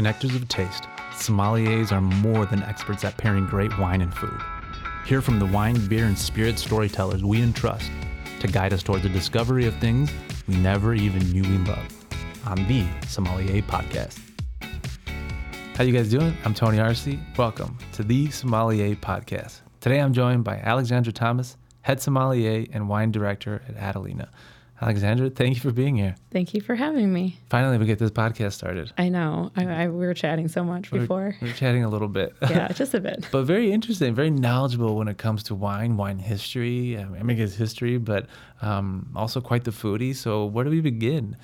Connectors of taste, sommeliers are more than experts at pairing great wine and food. Hear from the wine, beer, and spirit storytellers we entrust to guide us towards the discovery of things we never even knew we loved on the Sommelier Podcast. How you guys doing? I'm Tony Arce. Welcome to the Sommelier Podcast. Today I'm joined by Alexandra Thomas, head sommelier and wine director at Adalina. Alexandra, thank you for being here. Thank you for having me. Finally, we get this podcast started. I know. I, I we were chatting so much We were- before. We were chatting a little bit. yeah, just a bit. but very interesting, very knowledgeable when it comes to wine, wine history, I mean, America's history, but um, also quite the foodie. So, where do we begin?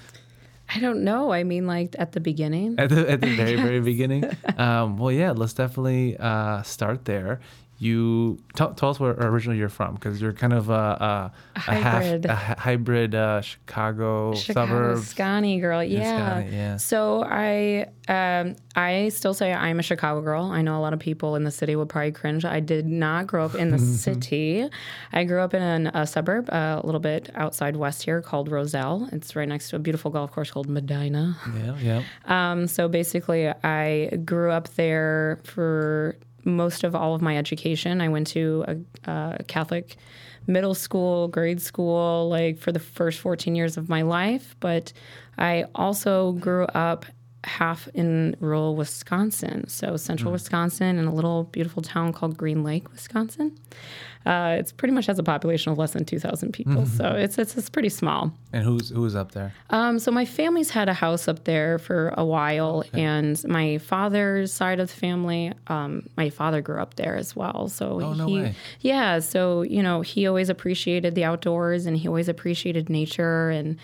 I don't know. I mean, like at the beginning. At the, at the very, very beginning? Um, well, yeah, let's definitely uh, start there. You tell, tell us where originally you're from, because you're kind of a, a, a Hybrid. half a hybrid uh, Chicago, Chicago suburb. Scotty girl. Yeah. Scotty, yeah. So I um I still say I'm a Chicago girl. I know a lot of people in the city would probably cringe. I did not grow up in the city. I grew up in an, a suburb uh, a little bit outside west here called Roselle. It's right next to a beautiful golf course called Medinah. Yeah, yeah. Um, so basically, I grew up there for most of all of my education. I went to a, a Catholic middle school, grade school, like for the first 14 years of my life. But I also grew up half in rural Wisconsin, so central Wisconsin, in a little beautiful town called Green Lake, Wisconsin. Uh, it's pretty much has a population of less than 2,000 people, so it's, it's it's pretty small. And who's who's up there? Um, so my family's had a house up there for a while, and my father's side of the family, um, my father grew up there as well. So Oh, no he, way. yeah, so you know, he always appreciated the outdoors, and he always appreciated nature, and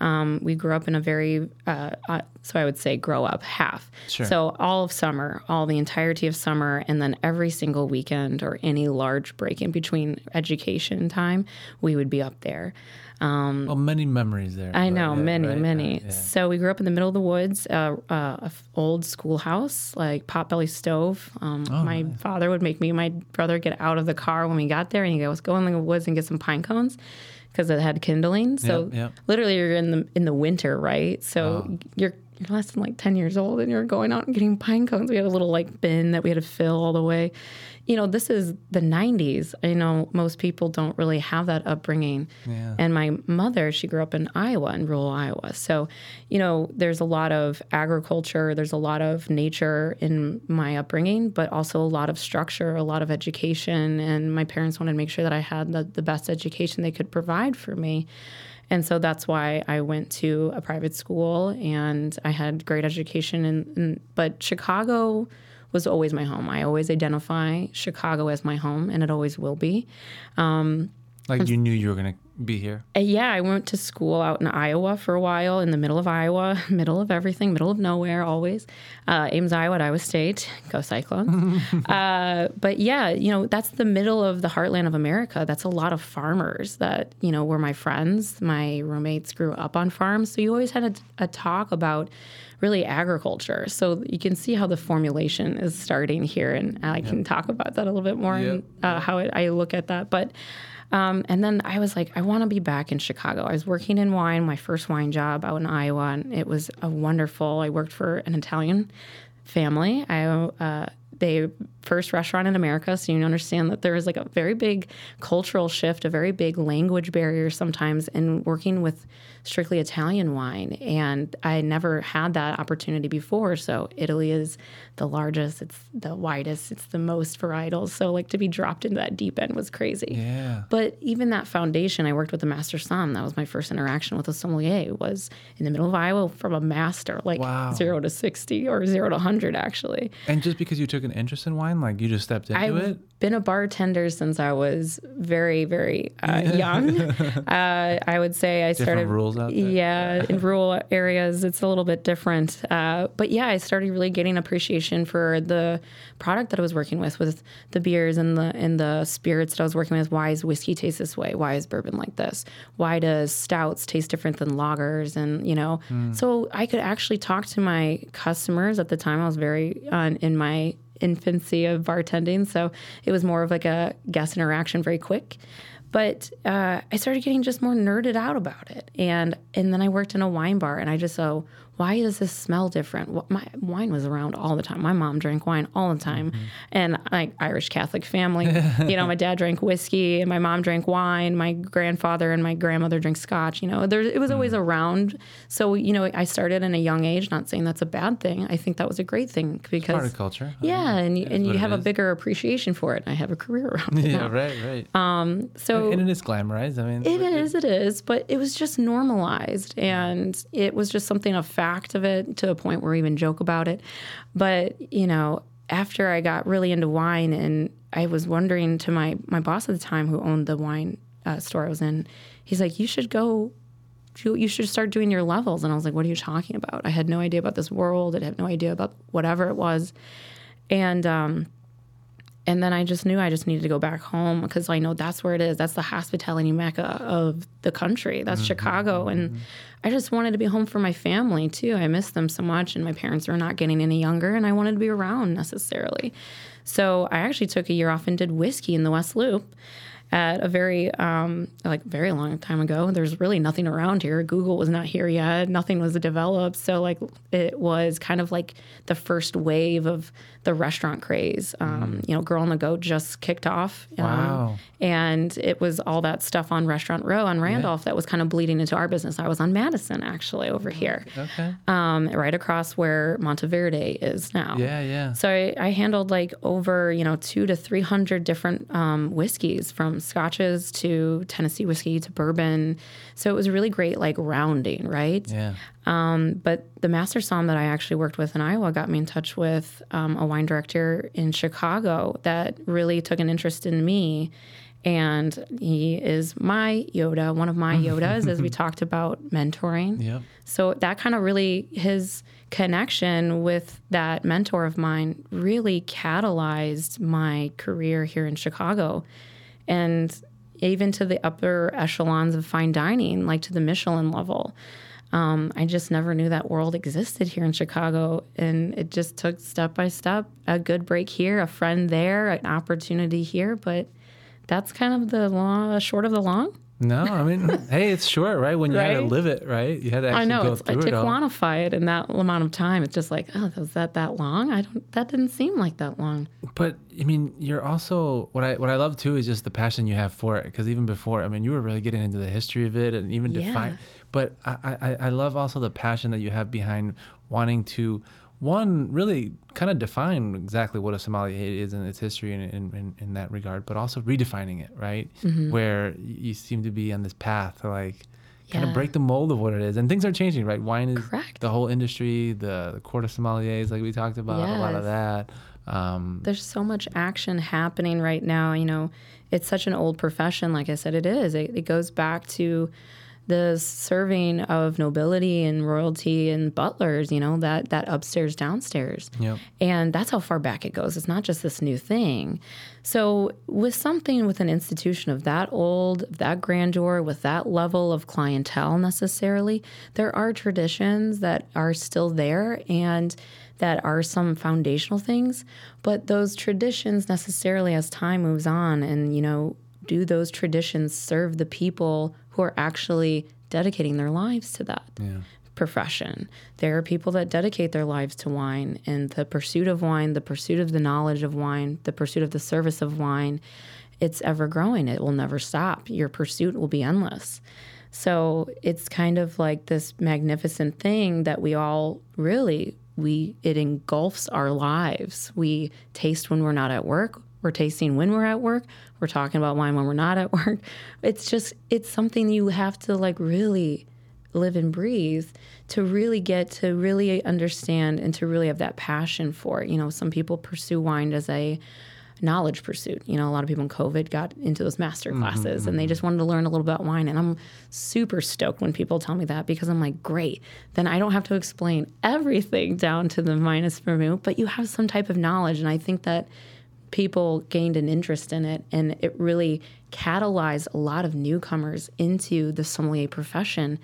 um, we grew up in a very, uh, uh, so I would say, grow up half. Sure. So all of summer, all the entirety of summer, and then every single weekend or any large break in between education time, we would be up there. Well, many memories there. I know, yeah, many, right? many. Yeah. So we grew up in the middle of the woods, uh, uh, a f- old schoolhouse, like potbelly stove. Um, Oh, my father would make me and my brother get out of the car when we got there, and he'd go, "Let's go in the woods and get some pine cones." Because it had kindling, so Yep, yep. literally you're in the in the winter, right? So Oh. you're you're less than like ten years old, and you're going out and getting pine cones. We had a little like bin that we had to fill all the way. You know, this is the '90s. I know most people don't really have that upbringing. Yeah. And my mother, she grew up in Iowa, in rural Iowa. So, you know, there's a lot of agriculture, there's a lot of nature in my upbringing, but also a lot of structure, a lot of education. And my parents wanted to make sure that I had the, the best education they could provide for me. And so that's why I went to a private school and I had great education. And, and but Chicago was always my home. I always identify Chicago as my home, and it always will be. Um, like you knew you were gonna be here. Uh, yeah, I went to school out in Iowa for a while, in the middle of Iowa, middle of everything, middle of nowhere, always. Uh, Ames, Iowa, at Iowa State, go Cyclones. uh, but yeah, you know, that's the middle of the heartland of America. That's a lot of farmers that, you know, were my friends. My roommates grew up on farms. So you always had a, a talk about really agriculture. So you can see how the formulation is starting here. And I can talk about that a little bit more Yep. and uh, how it, I look at that. But um, and then I was like, I want to be back in Chicago. I was working in wine, my first wine job out in Iowa, and it was a wonderful. I worked for an Italian family. I uh, they first restaurant in America, so you understand that there is like a very big cultural shift, a very big language barrier sometimes in working with strictly Italian wine, and I never had that opportunity before. So Italy is the largest, it's the widest, it's the most varietals. So like to be dropped into that deep end was crazy. Yeah. But even that foundation, I worked with a master som. That was my first interaction with a sommelier. Was in the middle of Iowa from a master, like Wow. zero to sixty or zero to hundred, actually. And just because you took an interest in wine, like you just stepped into I've it. been a bartender since I was very, very uh, young. uh, I would say I started rules out there. Yeah, in rural areas, it's a little bit different. Uh, but yeah, I started really getting appreciation for the product that I was working with, with the beers and the and the spirits that I was working with. Why is whiskey taste this way? Why is bourbon like this? Why does stouts taste different than lagers? And you know, so I could actually talk to my customers at the time. I was very uh, in my infancy of bartending, so it was more of like a guest interaction, very quick. But uh, I started getting just more nerded out about it, and and then I worked in a wine bar, and I just saw why does this smell different? What, my wine was around all the time. My mom drank wine all the time, Mm-hmm. and like Irish Catholic family, you know, my dad drank whiskey and my mom drank wine. My grandfather and my grandmother drank scotch. You know, there it was always Mm. around. So you know, I started in a young age. Not saying that's a bad thing. I think that was a great thing because Part of culture. yeah, and you, and you have a bigger appreciation for it. I have a career around it Yeah, now. right, right. So and it is glamorized. I mean, it is, it is, but it was just normalized and it was just something, of fact of it to a point where we even joke about it. But, you know, after I got really into wine and I was wondering to my, my boss at the time who owned the wine uh, store I was in, he's like, you should go, you should start doing your levels. And I was like, what are you talking about? I had no idea about this world. I had no idea about whatever it was. And, um, and then I just knew I just needed to go back home because I know that's where it is. That's the hospitality mecca of the country. That's mm-hmm. Chicago. And mm-hmm. I just wanted to be home for my family too. I miss them so much, and my parents were not getting any younger, and I wanted to be around necessarily. So I actually took a year off and did whiskey in the West Loop at a very um, like very long time ago. There's really nothing around here. Google was not here yet. Nothing was developed. So like it was kind of like the first wave of the restaurant craze. Um, You know, Girl and the Goat just kicked off. um, and it was all that stuff on Restaurant Row on Randolph that was kind of bleeding into our business. I was on Madison actually over here, okay. um, right across where Monteverde is now. Yeah, yeah. So I, I handled like over you know two to three hundred different um, whiskeys, from scotches to Tennessee whiskey to bourbon. So it was really great, like rounding, right? Yeah. But the master som that I actually worked with in Iowa got me in touch with um, a wine director in Chicago that really took an interest in me. And he is my Yoda, one of my Yodas, as we talked about mentoring. Yep. So that kind of really, his connection with that mentor of mine really catalyzed my career here in Chicago. And even to the upper echelons of fine dining, like to the Michelin level. Um, I just never knew that world existed here in Chicago. And it just took step by step a good break here, a friend there, an opportunity here. But that's kind of the long, short of the long. No, I mean, hey, it's short, right? When you had to live it, right? You had to actually I know go it's, uh, through to it all. quantify it in that amount of time. It's just like, oh, was that that long? I don't. That didn't seem like that long. But I mean, you're also what I what I love too is just the passion you have for it. Because even before, I mean, you were really getting into the history of it and even Yeah. define. But I, I I love also the passion that you have behind wanting to one really kind of define exactly what a sommelier is in its history in, in, in, in that regard, but also redefining it, right? Mm-hmm. Where you seem to be on this path to like kind of break the mold of what it is. And things are changing, right? Wine is Correct. the whole industry, the, the court of sommeliers, like we talked about, a lot of that. Um, There's so much action happening right now. You know, it's such an old profession. Like I said, it is. It, it goes back to the serving of nobility and royalty and butlers. You know that that upstairs downstairs. Yep. And that's how far back it goes. It's not just this new thing. So, with something with an institution of that old, that grandeur, with that level of clientele necessarily, there are traditions that are still there and that are some foundational things. But those traditions necessarily, as time moves on, and you know, do those traditions serve the people who are actually dedicating their lives to that? yeah. profession. There are people that dedicate their lives to wine and the pursuit of wine, the pursuit of the knowledge of wine, the pursuit of the service of wine. It's ever growing. It will never stop. Your pursuit will be endless. So it's kind of like this magnificent thing that we all really we it engulfs our lives. We taste when we're not at work. We're tasting when we're at work. We're talking about wine when we're not at work. It's just it's something you have to like really live and breathe to really get to really understand and to really have that passion for it. You know, some people pursue wine as a knowledge pursuit. You know, a lot of people in COVID got into those master mm-hmm, classes and they mm-hmm. just wanted to learn a little about wine. And I'm super stoked when people tell me that because I'm like, great, then I don't have to explain everything down to the minus vermouth, but you have some type of knowledge. And I think that people gained an interest in it and it really catalyzed a lot of newcomers into the sommelier profession.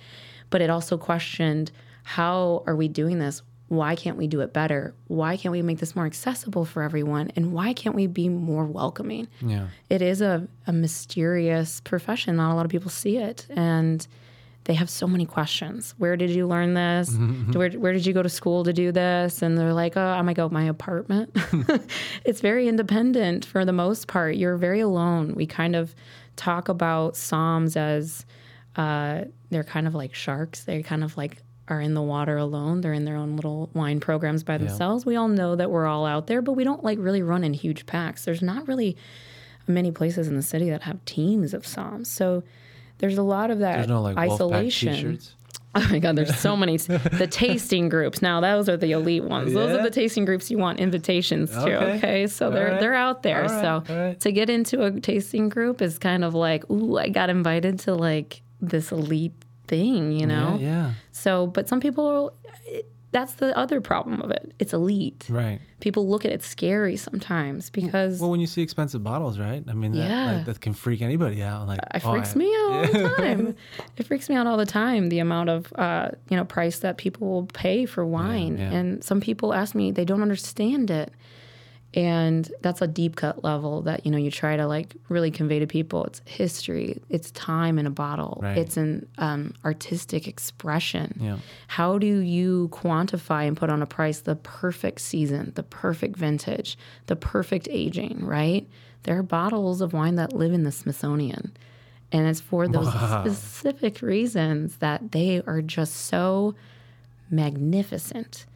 But it also questioned how are we doing this? Why can't we do it better? Why can't we make this more accessible for everyone? And why can't we be more welcoming? Yeah. it is a, a mysterious profession. Not a lot of people see it. And they have so many questions. Where did you learn this? Where, where did you go to school to do this? And they're like, oh, I might go my apartment. it's very independent for the most part. You're very alone. We kind of talk about Soms as uh, they're kind of like sharks. They kind of like are in the water alone. They're in their own little wine programs by themselves. We all know that we're all out there, but we don't like really run in huge packs. There's not really many places in the city that have teams of Soms. So there's a lot of that no like isolation. Oh my God, there's so many. The tasting groups. Now, those are the elite ones. Those are the tasting groups you want invitations to. Okay. Okay. So they're right. they're out there. All So right. to get into a tasting group is kind of like, ooh, I got invited to like this elite thing, you know? Yeah, yeah. So, but some people, it, that's the other problem of it. It's elite. Right. People look at it scary sometimes because Well, when you see expensive bottles, right? I mean, that, Yeah. like, that can freak anybody out. Like, it oh, freaks I- me out all the time. it freaks me out all the time. The amount of uh, you know price that people will pay for wine, yeah. and some people ask me they don't understand it, and that's a deep cut level that you know you try to like really convey to people. It's history, it's time in a bottle, Right. it's an um, artistic expression. Yeah. How do you quantify and put on a price the perfect season, the perfect vintage, the perfect aging, right? There are bottles of wine that live in the Smithsonian. And it's for those specific reasons that they are just so magnificent.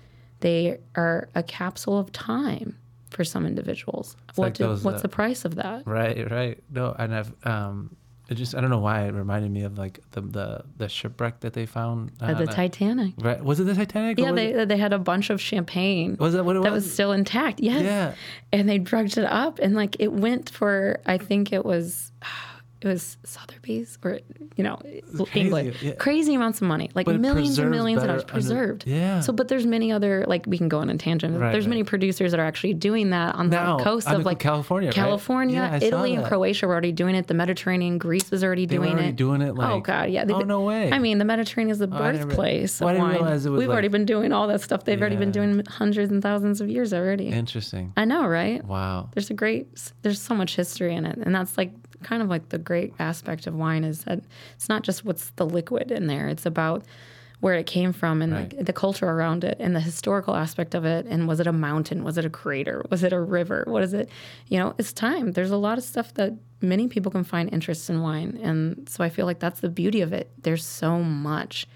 They are a capsule of time for some individuals. what like do- those, what's uh, the price of that? Right, right. No, and I've um, it just I don't know why it reminded me of like the the, the shipwreck that they found. Uh, the on a- Titanic. Right. Was it the Titanic? Yeah, they it- they had a bunch of champagne. Was that what it that was? That was still intact. Yes. Yeah. And they drugged it up and like it went for I think it was it was Sotheby's or you know England. yeah. Crazy amounts of money. Like But millions and millions of dollars better under- preserved. yeah. So but there's many other like we can go on a tangent. Right, there's many producers that are actually doing that on Now, the coast of like California, right? California, Yeah, Italy and. Croatia were already doing it. The Mediterranean, Greece was already They doing already it. doing it, oh god, yeah. Oh, no way. I mean, the Mediterranean is the oh, re- birthplace well, I of didn't wine. realize it was We've already been doing all that stuff. They've already been doing hundreds and thousands of years already. Interesting. I know, right? Wow. There's a great, there's so much history in it, and that's like kind of like the great aspect of wine is that it's not just what's the liquid in there; it's about where it came from and Right. the, the culture around it and the historical aspect of it. And was it a mountain? Was it a crater? Was it a river? What is it? You know, it's time. There's a lot of stuff that many people can find interest in wine, and so I feel like that's the beauty of it. There's so much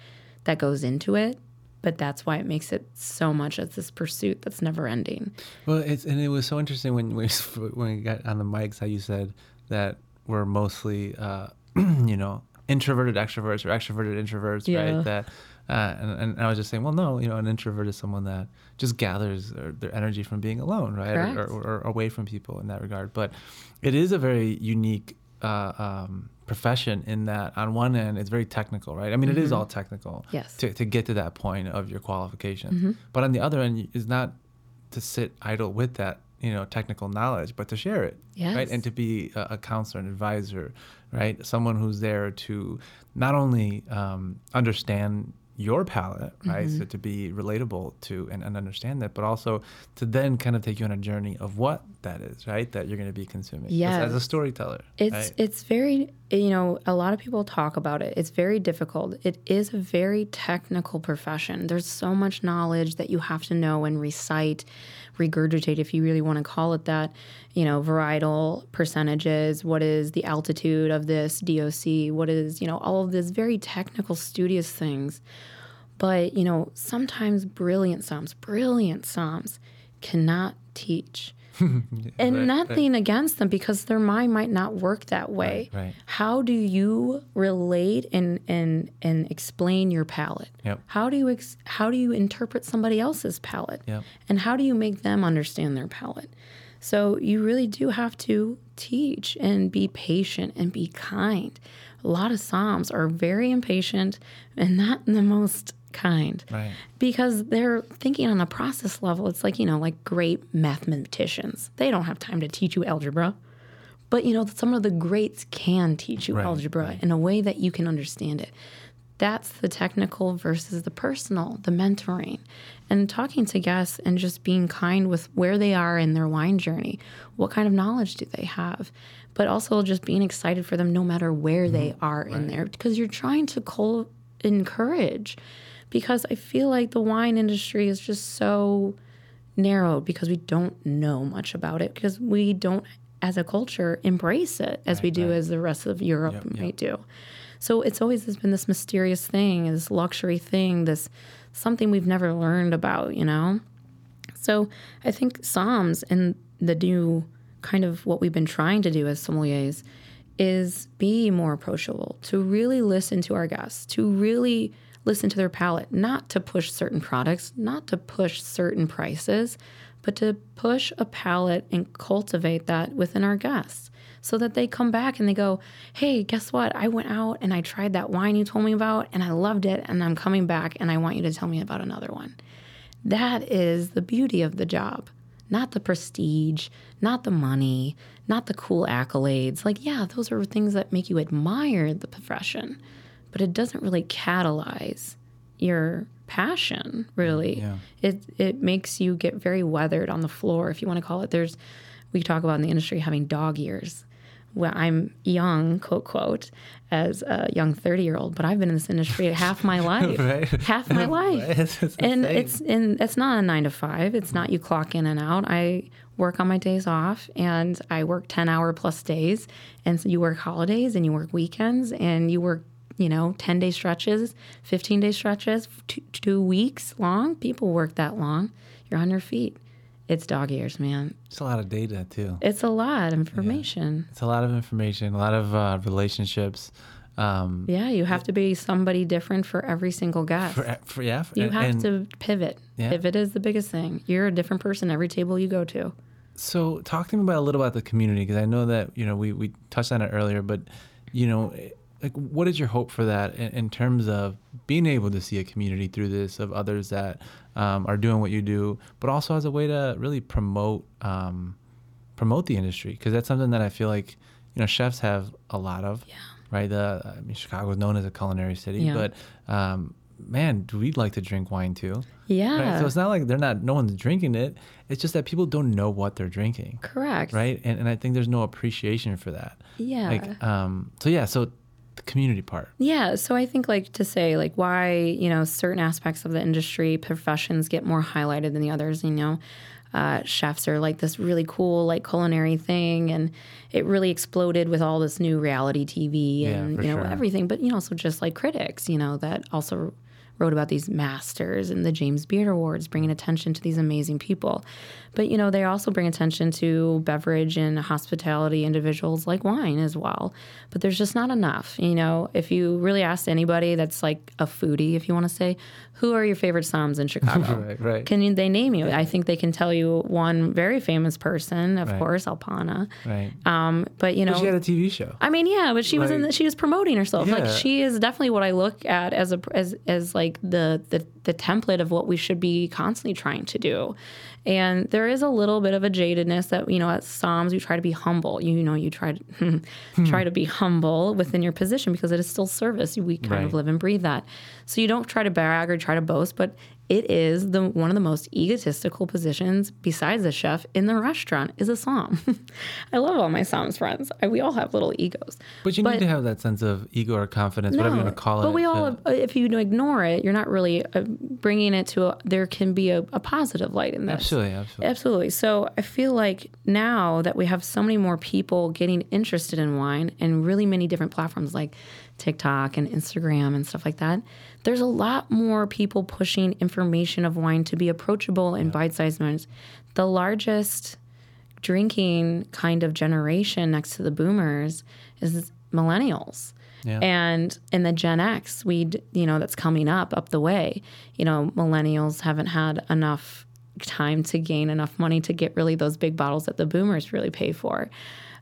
that goes into it. But that's why it makes it so much as this pursuit that's never ending. Well, it's and it was so interesting when we when we got on the mics how you said that we're mostly uh, you know introverted extroverts or extroverted introverts, Yeah. right? That uh, and, and I was just saying, well, no, you know, an introvert is someone that just gathers their, their energy from being alone, right, or, or, or away from people in that regard. But it is a very unique uh, um, profession in that on one end it's very technical, right? I mean, it is all technical, Mm-hmm. Yes. Mm-hmm. to, to get to that point of your qualification. But on the other end, is not to sit idle with that you know technical knowledge but to share it right and to be a, a counselor an advisor right someone who's there to not only um, understand your palate right Mm-hmm. so to be relatable to and, and understand that but also to then kind of take you on a journey of what that is right that you're going to be consuming as- as, a storyteller It's right? it's very you know a lot of people talk about it. It's very difficult. It is a very technical profession. There's so much knowledge that you have to know and recite, regurgitate if you really want to call it that. You know, varietal percentages. What is the altitude of this DOC? What is you know all of this very technical, studious things. But you know sometimes brilliant soms, brilliant soms, cannot teach. and Right, nothing against them because their mind might not work that way. Right, right. How do you relate and and and explain your palate? Yep. How do you ex- how do you interpret somebody else's palate? Yep. And how do you make them understand their palate? So you really do have to teach and be patient and be kind. A lot of soms are very impatient and not in the most kind Right. because they're thinking on a process level. It's like, you know, like great mathematicians. They don't have time to teach you algebra. But, you know, some of the greats can teach you Right, algebra right. in a way that you can understand it. That's the technical versus the personal, the mentoring, and talking to guests and just being kind with where they are in their wine journey. What kind of knowledge do they have? But also just being excited for them no matter where they Mm-hmm. are in there because you're trying to encourage because I feel like the wine industry is just so narrowed because we don't know much about it because we don't as a culture embrace it as we do as the rest of Europe Yep, might do. So it's always been this mysterious thing, this luxury thing, this something we've never learned about, you know? So I think Soms and the new kind of what we've been trying to do as sommeliers is be more approachable, to really listen to our guests, to really listen to their palate, not to push certain products, not to push certain prices, but to push a palate and cultivate that within our guests so that they come back and they go, Hey, guess what? I went out and I tried that wine you told me about and I loved it and I'm coming back and I want you to tell me about another one. That is the beauty of the job, not the prestige, not the money, not the cool accolades. Like, yeah, those are things that make you admire the profession, but it doesn't really catalyze your passion, really. Yeah. It, it makes you get very weathered on the floor, if you want to call it. There's, we talk about in the industry having dog years. Well, I'm young, quote, quote, as a young 30 year old, but I've been in this industry half my life. Right. Half my life It's- it's and insane. it's and it's not a nine to five. It's not you clock in and out. I work on my days off, and I work ten hour plus days, and so you work holidays and you work weekends and you work you know ten day stretches, fifteen day stretches, two, two weeks long. People work that long. You're on your feet. It's dog ears, man. It's a lot of data too. It's a lot of information. It's a lot of information, a lot of uh, relationships. Um, Yeah, you have to be somebody different for every single guest. for, for yeah, for, you have and to pivot. Yeah. Pivot is the biggest thing. You're a different person every table you go to. So, talk to me about a little about the community because I know that you know we we touched on it earlier, but you know, like what is your hope for that in, in terms of being able to see a community through this of others that um, are doing what you do, but also as a way to really promote um, promote the industry because that's something that I feel like you know chefs have a lot of. Yeah. Right. The I mean, Chicago is known as a culinary city, Yeah. but um, man, do we like to drink wine too? Yeah. Right? So it's not like they're not, no one's drinking it. It's just that people don't know what they're drinking. Correct. Right. And, and I think there's no appreciation for that. Yeah. Like, um, so yeah, so the community part. yeah. So I think like to say like why, you know, certain aspects of the industry professions get more highlighted than the others, you know. Uh, chefs are like this really cool like culinary thing and it really exploded with all this new reality TV and for you know sure. everything but you know also just like critics you know that also wrote about these masters and the James Beard Awards bringing attention to these amazing people. But you know they also bring attention to beverage and hospitality individuals like wine as well. But there's just not enough. You know if you really ask anybody that's like a foodie if you want to say who are your favorite soms in Chicago Right, right. can you, they name you I think they can tell you one very famous person of Right. course Alpana Right. um, but you know But she had a TV show. I mean, yeah, but she was in. The, she was promoting herself. Yeah. Like she is definitely what I look at as a as as like the the the template of what we should be constantly trying to do. And there is a little bit of a jadedness that you know at Soms you try to be humble. You know, you try to hmm. try to be humble within your position because it is still service. We kind of live and breathe that. So you don't try to brag or try to boast, but it is the one of the most egotistical positions besides the chef in the restaurant is a som. I love all my soms friends. I, we all have little egos. But you But- need to have that sense of ego or confidence, whatever you want to call it. But we all, to- uh, if you ignore it, you're not really uh, bringing it to a, there can be a, a positive light in this. absolutely, absolutely. Absolutely. So I feel like now that we have so many more people getting interested in wine and really many different platforms like TikTok and Instagram and stuff like that, there's a lot more people pushing information of wine to be approachable in bite sized moments. The largest drinking kind of generation next to the boomers is millennials. Yeah. And in the Gen X, we you know that's coming up up the way. You know, millennials haven't had enough time to gain enough money to get really those big bottles that the boomers really pay for.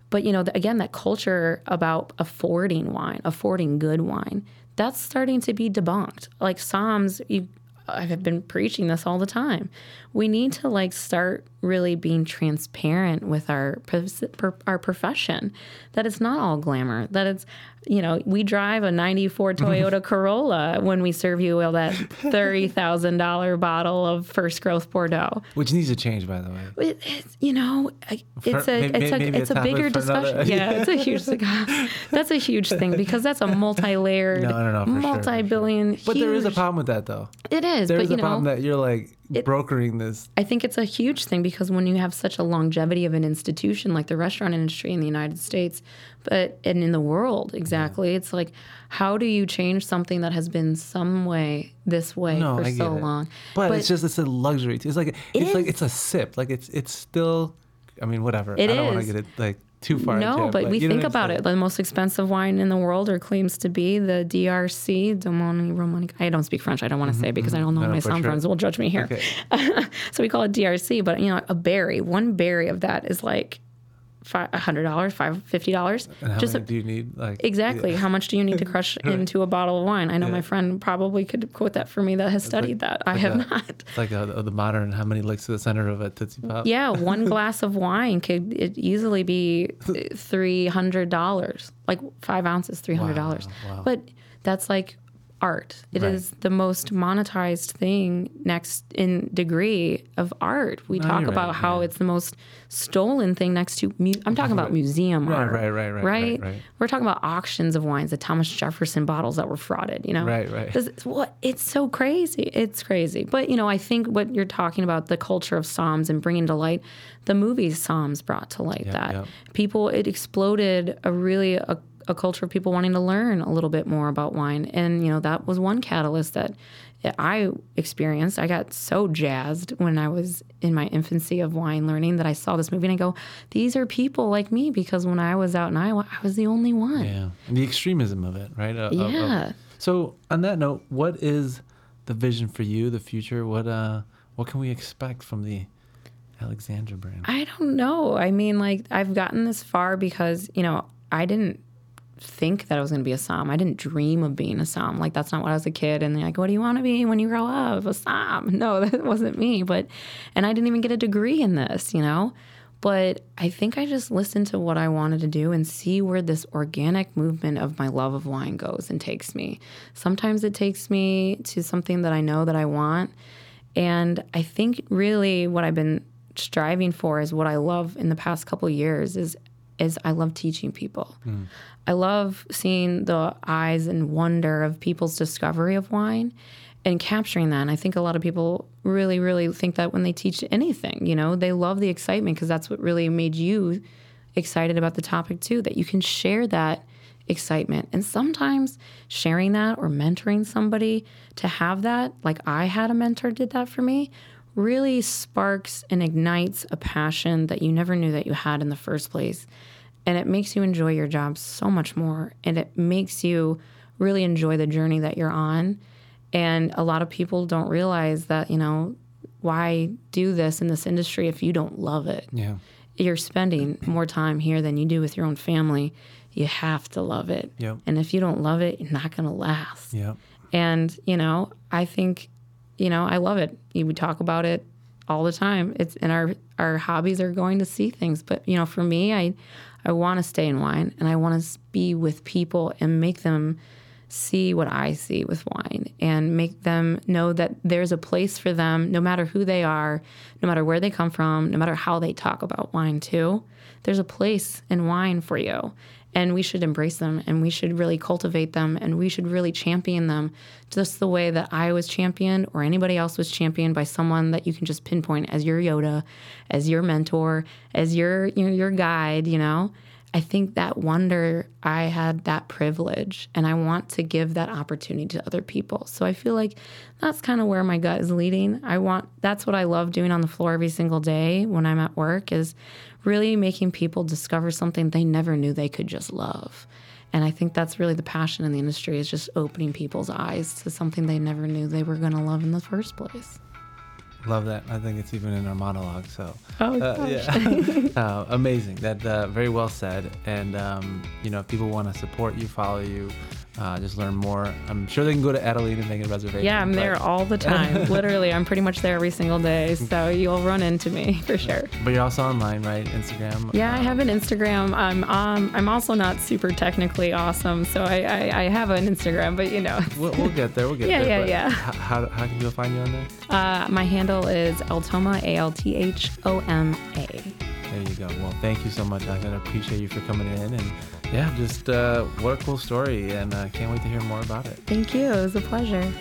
But you know, the, again, that culture about affording wine, affording good wine, that's starting to be debunked. Like Soms, you I've been preaching this all the time. We need to like start really being transparent with our our profession. That it's not all glamour. That it's you know we drive a '94 Toyota Corolla when we serve you well that thirty thousand dollar bottle of first growth Bordeaux, which needs to change by the way. It, it's, you know, it's for, a maybe, it's a it's a bigger discussion. Another, yeah, it's a huge that's a huge thing because that's a multi-layered, no, no, no, multi-billion. Sure, sure. But there is a problem with that though. It is. There but, is a know, problem that you're like it, brokering this. I think it's a huge thing because when you have such a longevity of an institution like the restaurant industry in the United States, but and in the world exactly, yeah. it's like how do you change something that has been some way this way no, for so it. long? But, but, it's just it's a luxury. It's like it's like it's a sip. Like it's it's still. I mean, whatever. It I don't want to get it like too far. No, it, but, we think about it. The most expensive wine in the world, or claims to be, the DRC, Domoni Romani. I don't speak French. I don't want to mm-hmm, say because mm-hmm. I don't know no, my sound sure. friends will judge me here. Okay. so we call it DRC. But you know, a berry, one berry of that is like hundred dollars, five fifty dollars. Just many do you need? Like exactly, yeah. how much do you need to crush into a bottle of wine? I know yeah. my friend probably could quote that for me that has studied like, that. I have a, not. It's like a, a, the modern. How many licks to the center of a tootsie pop? Yeah, one glass of wine could easily be uh, three hundred dollars. Like five ounces, three hundred dollars. Wow, wow. But that's like art. It right. is the most monetized thing next in degree of art. We no, talk about right, how yeah. it's the most stolen thing next to. Mu- I'm talking about museum right, art. Right, right, right, right, right, We're talking about auctions of wines, the Thomas Jefferson bottles that were frauded. You know, right, right. It's, what it's so crazy. It's crazy. But you know, I think what you're talking about the culture of Soms and bringing to light the movies Somms brought to light that people it exploded a really a a culture of people wanting to learn a little bit more about wine. And, you know, that was one catalyst that I experienced. I got so jazzed when I was in my infancy of wine learning that I saw this movie and I go, these are people like me because when I was out in Iowa, I was the only one. Yeah. And the extremism of it, right? Uh, yeah. Uh, so, on that note, what is the vision for you, the future? What, uh, what can we expect from the Alexandra brand? I don't know. I mean, like, I've gotten this far because, you know, I didn't think that I was going to be a som. I didn't dream of being a som. Like that's not what I was a kid. And they're like, "What do you want to be when you grow up?" A som. No, that wasn't me. But and I didn't even get a degree in this, you know. But I think I just listened to what I wanted to do and see where this organic movement of my love of wine goes and takes me. Sometimes it takes me to something that I know that I want. And I think really what I've been striving for is what I love in the past couple years is is I love teaching people. Mm. I love seeing the eyes and wonder of people's discovery of wine and capturing that. And I think a lot of people really, really think that when they teach anything, you know, they love the excitement because that's what really made you excited about the topic too, that you can share that excitement. And sometimes sharing that or mentoring somebody to have that, like I had a mentor did that for me, really sparks and ignites a passion that you never knew that you had in the first place. And it makes you enjoy your job so much more. And it makes you really enjoy the journey that you're on. And a lot of people don't realize that you know why do this in this industry if you don't love it? Yeah. You're spending more time here than you do with your own family. You have to love it. Yep. and if you don't love it you're not going to last. Yep. and you know i think you know i love it. We talk about it all the time. It's and our our hobbies are going to see things. But you know for me i I want to stay in wine and I want to be with people and make them see what I see with wine and make them know that there's a place for them no matter who they are, no matter where they come from, no matter how they talk about wine, too. There's a place in wine for you and we should embrace them and we should really cultivate them and we should really champion them just the way that I was championed or anybody else was championed by someone that you can just pinpoint as your Yoda, as your mentor, as your you know, your guide, you know. I think that wonder I had that privilege and I want to give that opportunity to other people. So I feel like that's kind of where my gut is leading. I want that's what I love doing on the floor every single day when I'm at work is really making people discover something they never knew they could just love. And I think that's really the passion in the industry is just opening people's eyes to something they never knew they were going to love in the first place. Love that. I think it's even in our monologue. So, oh, uh, yeah, uh, amazing. That uh, very well said. And um, you know, if people want to support you, follow you, uh, just learn more. I'm sure they can go to Adalina and make a reservation. Yeah, I'm there all the time. Literally, I'm pretty much there every single day. So you'll run into me for sure. But you're also online, right? Instagram. Yeah, I um, have an Instagram. I'm um, I'm also not super technically awesome, so I, I, I have an Instagram, but you know, We'll, we'll get there. We'll get Yeah, there. yeah, but yeah. How, how can people find you on there? uh, my handle is Althoma A L T H O M A. There you go. Well, thank you so much. I appreciate you for coming in. And yeah, just uh, what a cool story. And uh, can't wait to hear more about it. Thank you. It was a pleasure.